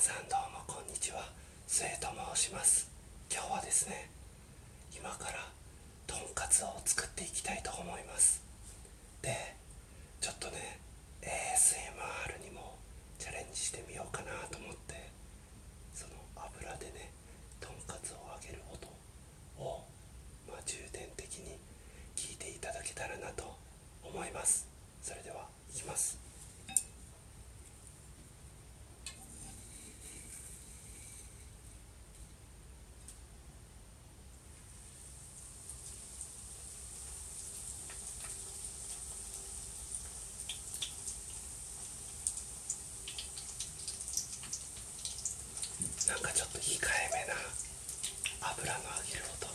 さんどうもこんにちは。末と申します。今日はですね今からとんかつを作っていきたいと思います。でちょっとね ASMR にもチャレンジしてみようかなと思ってその油でねとんかつを揚げる音を、まあ、重点的に聞いていただけたらなと思います。それではいきますなんかちょっと控えめな油の揚げる音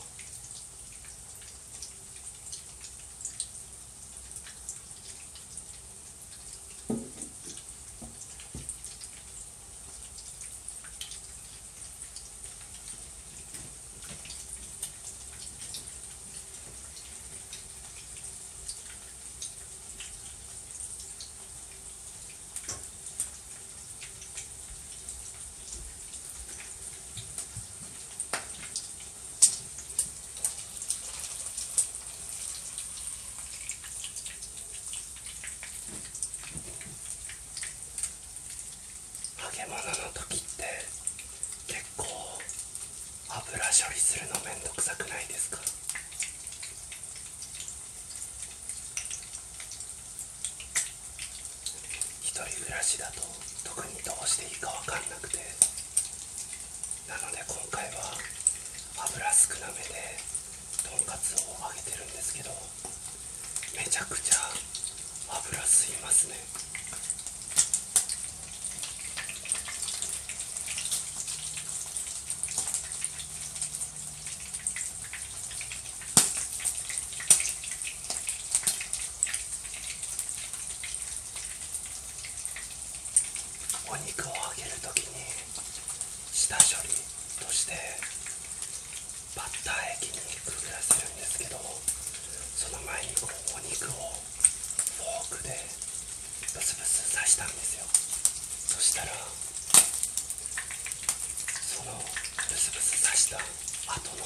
揚げ物の時って結構油処理するのめんどくさくないですか？一人暮らしだと特にどうしていいか分かんなくて。なので今回は油少なめでとんかつを揚げてるんですけどめちゃくちゃ油吸いますね。肉を揚げるときに下処理としてバッター液にくぐらせるんですけどその前にこうお肉をフォークでブスブス刺したんですよ。そしたらそのブスブス刺した後の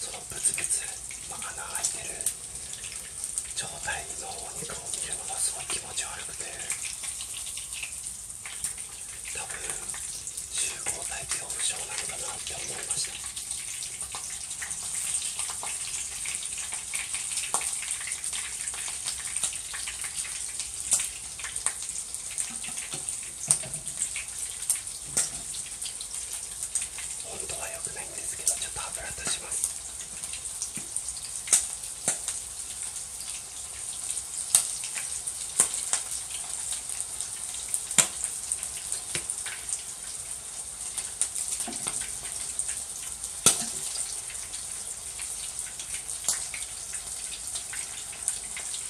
そのブツブツ、まあ、穴開いてる状態のお肉を見るのがすごい気持ち悪くて多分集合体恐怖症なのかなって思いました本当は良くないんですけどちょっと油足します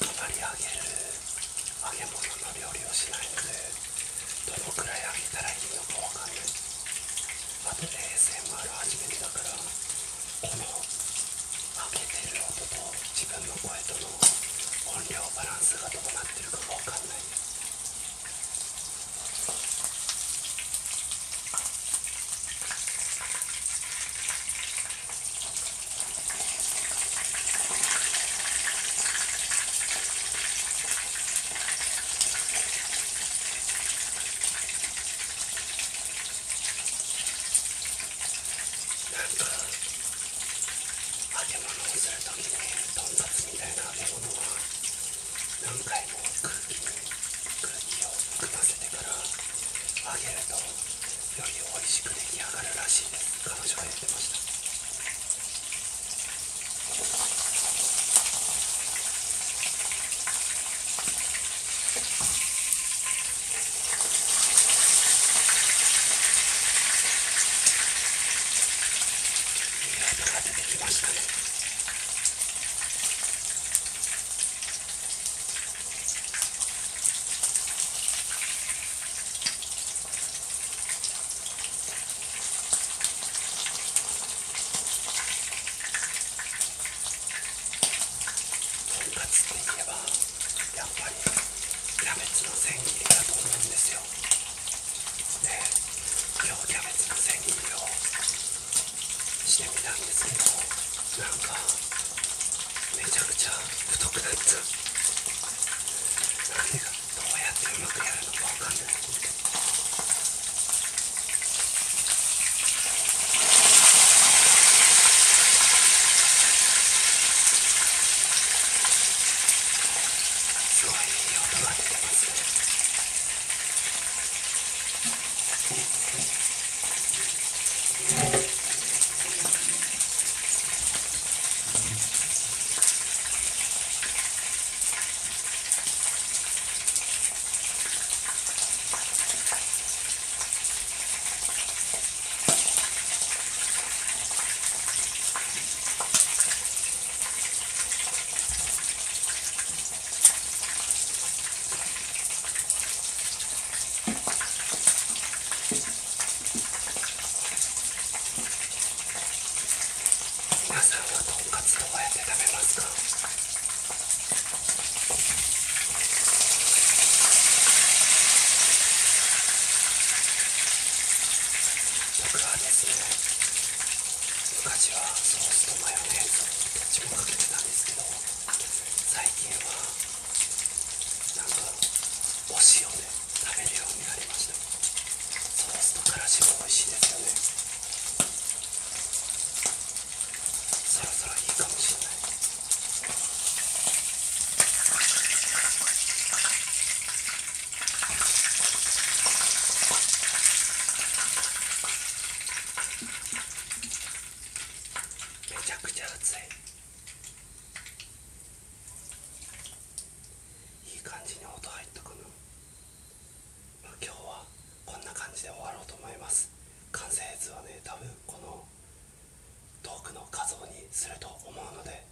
あまり揚げる揚げ物の料理をしないのでどのくらい揚げたらいいのかわかんない。あと ASMR 初めてだからこの揚げてる音と自分の声との音量バランスがどうなってるかわかんない。揚げ物をするときねとんかつみたいな揚げ物は何回も空気に空気を含ませてから揚げるとより美味しく出来上がるらしいです。彼女が言ってました。の千切りだと思うんですよ。で今日キャベツの千切りをしてみたんですけどなんかめちゃくちゃ太くなっちゃう。何がどうやってうまくやるのかわかんない。すごい。皆さんはとんかつどうやって食べますか？僕はですね昔はソースとマヨネーズをどっちもかけてたんですけど最近はなんかお塩で食べるようになりました。ソースとからしも美味しいですよねそろそろいいかもしれないめちゃくちゃ暑いいい感じに音入ったかな、まあ、今日はこんな感じで終わろうと思います完成図はね多分この遠くの画像にすると思うので。